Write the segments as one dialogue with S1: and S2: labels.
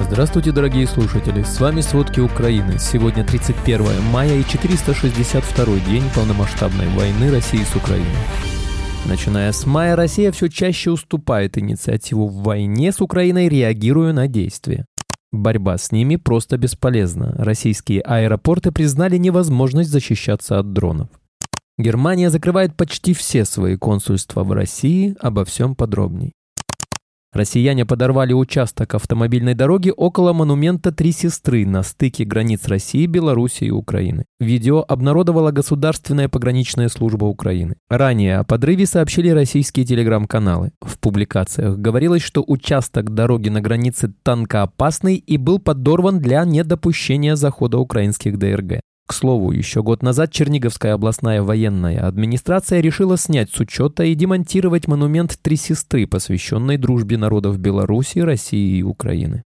S1: Здравствуйте, дорогие слушатели! С вами «Сводки Украины». Сегодня 31 мая и 462 день полномасштабной войны России с Украиной. Начиная с мая, Россия все чаще уступает инициативу в войне с Украиной, реагируя на действия. Борьба с ними просто бесполезна. Российские аэропорты признали невозможность защищаться от дронов. Германия закрывает почти все свои консульства в России, обо всем подробней. Россияне подорвали участок автомобильной дороги около монумента Три Сестры на стыке границ России, Белоруссии и Украины. Видео обнародовала Государственная пограничная служба Украины. Ранее о подрыве сообщили российские телеграм-каналы. В публикациях говорилось, что участок дороги на границе танкоопасный и был подорван для недопущения захода украинских ДРГ. К слову, еще год назад Черниговская областная военная администрация решила снять с учета и демонтировать монумент Три Сестры, посвященный дружбе народов Беларуси, России и Украины.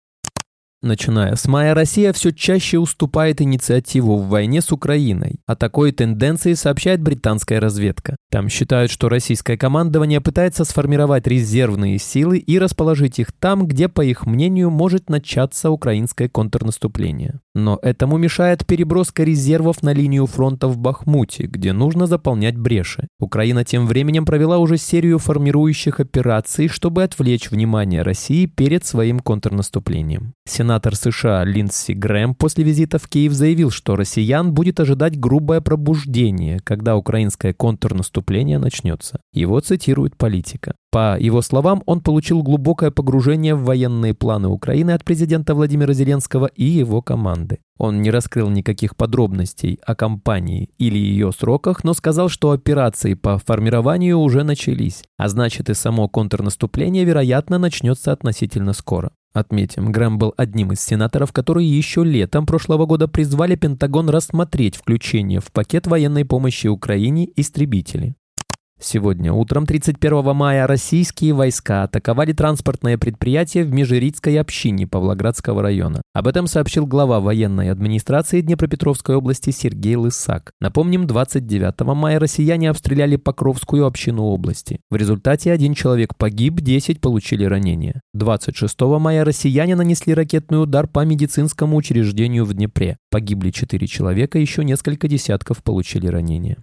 S1: Начиная с мая, Россия все чаще уступает инициативу в войне с Украиной. О такой тенденции сообщает британская разведка. Там считают, что российское командование пытается сформировать резервные силы и расположить их там, где, по их мнению, может начаться украинское контрнаступление. Но этому мешает переброска резервов на линию фронта в Бахмуте, где нужно заполнять бреши. Украина тем временем провела уже серию формирующих операций, чтобы отвлечь внимание России перед своим контрнаступлением. Сенат Сенатор США Линдси Грэм после визита в Киев заявил, что россиян будет ожидать грубое пробуждение, когда украинское контрнаступление начнется. Его цитирует политика. По его словам, он получил глубокое погружение в военные планы Украины от президента Владимира Зеленского и его команды. Он не раскрыл никаких подробностей о кампании или ее сроках, но сказал, что операции по формированию уже начались, а значит и само контрнаступление, вероятно, начнется относительно скоро. Отметим, Грэм был одним из сенаторов, которые еще летом прошлого года призвали Пентагон рассмотреть включение в пакет военной помощи Украине истребители. Сегодня утром 31 мая российские войска атаковали транспортное предприятие в Межирицкой общине Павлоградского района. Об этом сообщил глава военной администрации Днепропетровской области Сергей Лысак. Напомним, 29 мая россияне обстреляли Покровскую общину области. В результате один человек погиб, 10 получили ранения. 26 мая россияне нанесли ракетный удар по медицинскому учреждению в Днепре. Погибли 4 человека, еще несколько десятков получили ранения.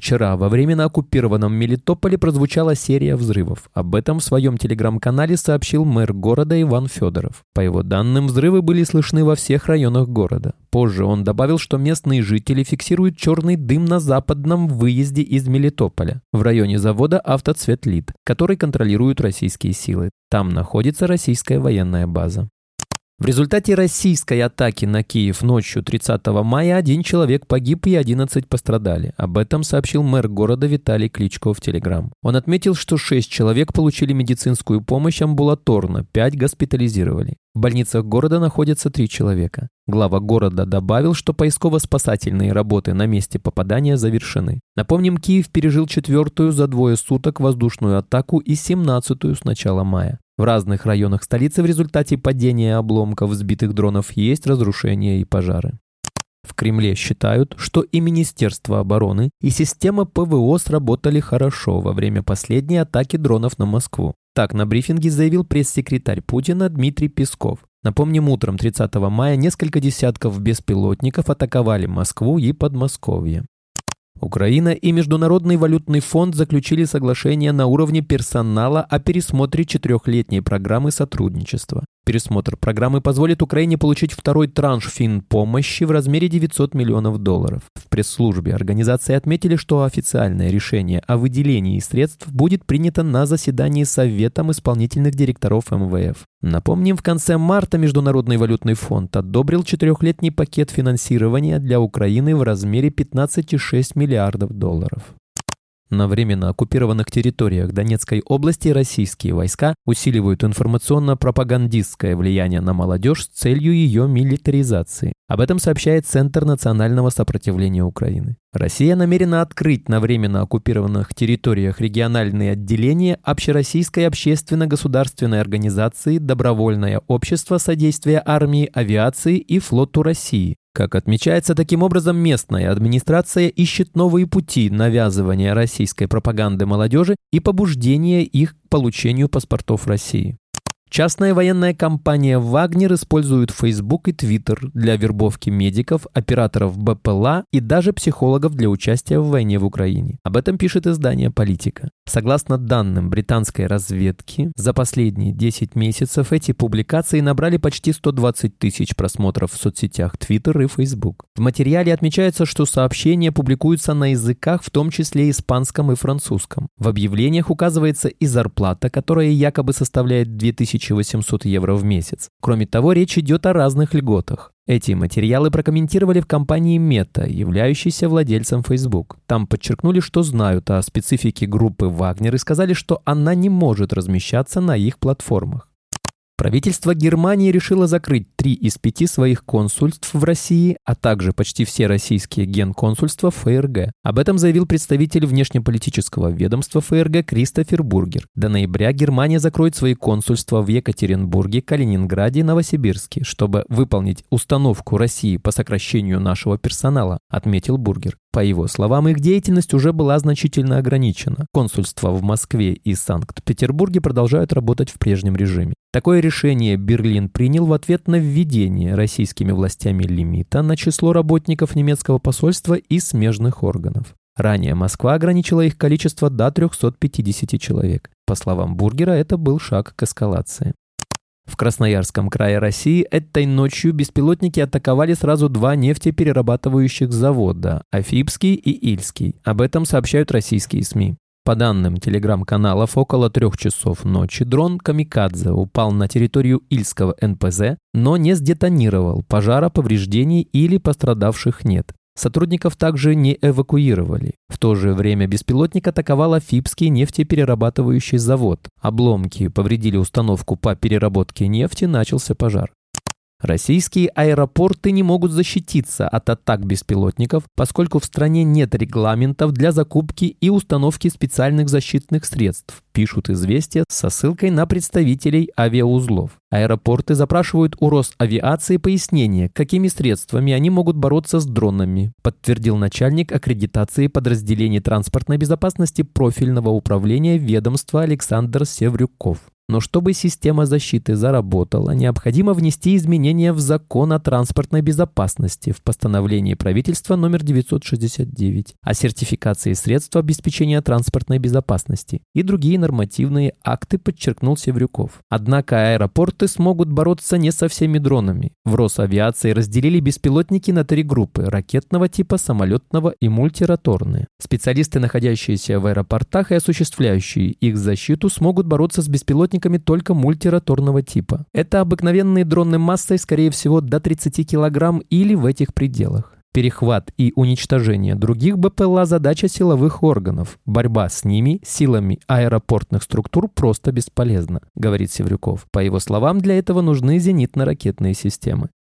S1: Вчера во время на оккупированном Мелитополе прозвучала серия взрывов. Об этом в своем телеграм-канале сообщил мэр города Иван Федоров. По его данным, взрывы были слышны во всех районах города. Позже он добавил, что местные жители фиксируют черный дым на западном выезде из Мелитополя, в районе завода «Автоцветлит», который контролируют российские силы. Там находится российская военная база. В результате российской атаки на Киев ночью 30 мая один человек погиб и 11 пострадали. Об этом сообщил мэр города Виталий Кличко в Телеграм. Он отметил, что 6 человек получили медицинскую помощь амбулаторно, 5 госпитализировали. В больницах города находятся 3 человека. Глава города добавил, что поисково-спасательные работы на месте попадания завершены. Напомним, Киев пережил четвертую за двое суток воздушную атаку и семнадцатую с начала мая. В разных районах столицы в результате падения обломков сбитых дронов есть разрушения и пожары. В Кремле считают, что и Министерство обороны, и система ПВО сработали хорошо во время последней атаки дронов на Москву. Так на брифинге заявил пресс-секретарь Путина Дмитрий Песков. Напомним, утром 30 мая несколько десятков беспилотников атаковали Москву и Подмосковье. Украина и Международный валютный фонд заключили соглашение на уровне персонала о пересмотре четырехлетней программы сотрудничества. Пересмотр программы позволит Украине получить второй транш финпомощи в размере 900 миллионов долларов. В пресс-службе организации отметили, что официальное решение о выделении средств будет принято на заседании Советом исполнительных директоров МВФ. Напомним, в конце марта Международный валютный фонд одобрил четырехлетний пакет финансирования для Украины в размере 15,6 миллиардов долларов. На временно оккупированных территориях Донецкой области российские войска усиливают информационно-пропагандистское влияние на молодежь с целью ее милитаризации. Об этом сообщает Центр национального сопротивления Украины. Россия намерена открыть на временно оккупированных территориях региональные отделения Общероссийской общественно-государственной организации «Добровольное общество содействия армии, авиации и флоту России», как отмечается, таким образом местная администрация ищет новые пути навязывания российской пропаганды молодежи и побуждения их к получению паспортов России. Частная военная компания «Вагнер» использует Facebook и Twitter для вербовки медиков, операторов БПЛА и даже психологов для участия в войне в Украине. Об этом пишет издание «Политика». Согласно данным британской разведки, за последние 10 месяцев эти публикации набрали почти 120 тысяч просмотров в соцсетях Twitter и Facebook. В материале отмечается, что сообщения публикуются на языках, в том числе испанском и французском. В объявлениях указывается и зарплата, которая якобы составляет 2000 1800 евро в месяц. Кроме того, речь идет о разных льготах. Эти материалы прокомментировали в компании Meta, являющейся владельцем Facebook. Там подчеркнули, что знают о специфике группы Wagner и сказали, что она не может размещаться на их платформах. Правительство Германии решило закрыть три из пяти своих консульств в России, а также почти все российские генконсульства ФРГ. Об этом заявил представитель внешнеполитического ведомства ФРГ Кристофер Бургер. До ноября Германия закроет свои консульства в Екатеринбурге, Калининграде и Новосибирске, чтобы выполнить установку России по сокращению нашего персонала, отметил Бургер. По его словам, их деятельность уже была значительно ограничена. Консульства в Москве и Санкт-Петербурге продолжают работать в прежнем режиме. Такое решение Берлин принял в ответ на введение российскими властями лимита на число работников немецкого посольства и смежных органов. Ранее Москва ограничила их количество до 350 человек. По словам Бургера, это был шаг к эскалации. В Красноярском крае России этой ночью беспилотники атаковали сразу два нефтеперерабатывающих завода – Афипский и Ильский. Об этом сообщают российские СМИ. По данным телеграм-каналов, около трех часов ночи дрон «Камикадзе» упал на территорию Ильского НПЗ, но не сдетонировал, пожара, повреждений или пострадавших нет. Сотрудников также не эвакуировали. В то же время беспилотник атаковал Афипский нефтеперерабатывающий завод. Обломки повредили установку по переработке нефти, начался пожар. Российские аэропорты не могут защититься от атак беспилотников, поскольку в стране нет регламентов для закупки и установки специальных защитных средств, пишут известия со ссылкой на представителей авиаузлов. Аэропорты запрашивают у Росавиации пояснение, какими средствами они могут бороться с дронами, подтвердил начальник аккредитации подразделений транспортной безопасности профильного управления ведомства Александр Севрюков. Но чтобы система защиты заработала, необходимо внести изменения в закон о транспортной безопасности в постановлении правительства номер 969 о сертификации средств обеспечения транспортной безопасности и другие нормативные акты, подчеркнул Севрюков. Однако аэропорты смогут бороться не со всеми дронами. В Росавиации разделили беспилотники на три группы – ракетного типа, самолетного и мультироторные. Специалисты, находящиеся в аэропортах и осуществляющие их защиту, смогут бороться с беспилотниками спутниками только мультироторного типа. Это обыкновенные дроны массой, скорее всего, до 30 кг или в этих пределах. Перехват и уничтожение других БПЛА – задача силовых органов. Борьба с ними силами аэропортных структур просто бесполезна, говорит Севрюков. По его словам, для этого нужны зенитно-ракетные системы.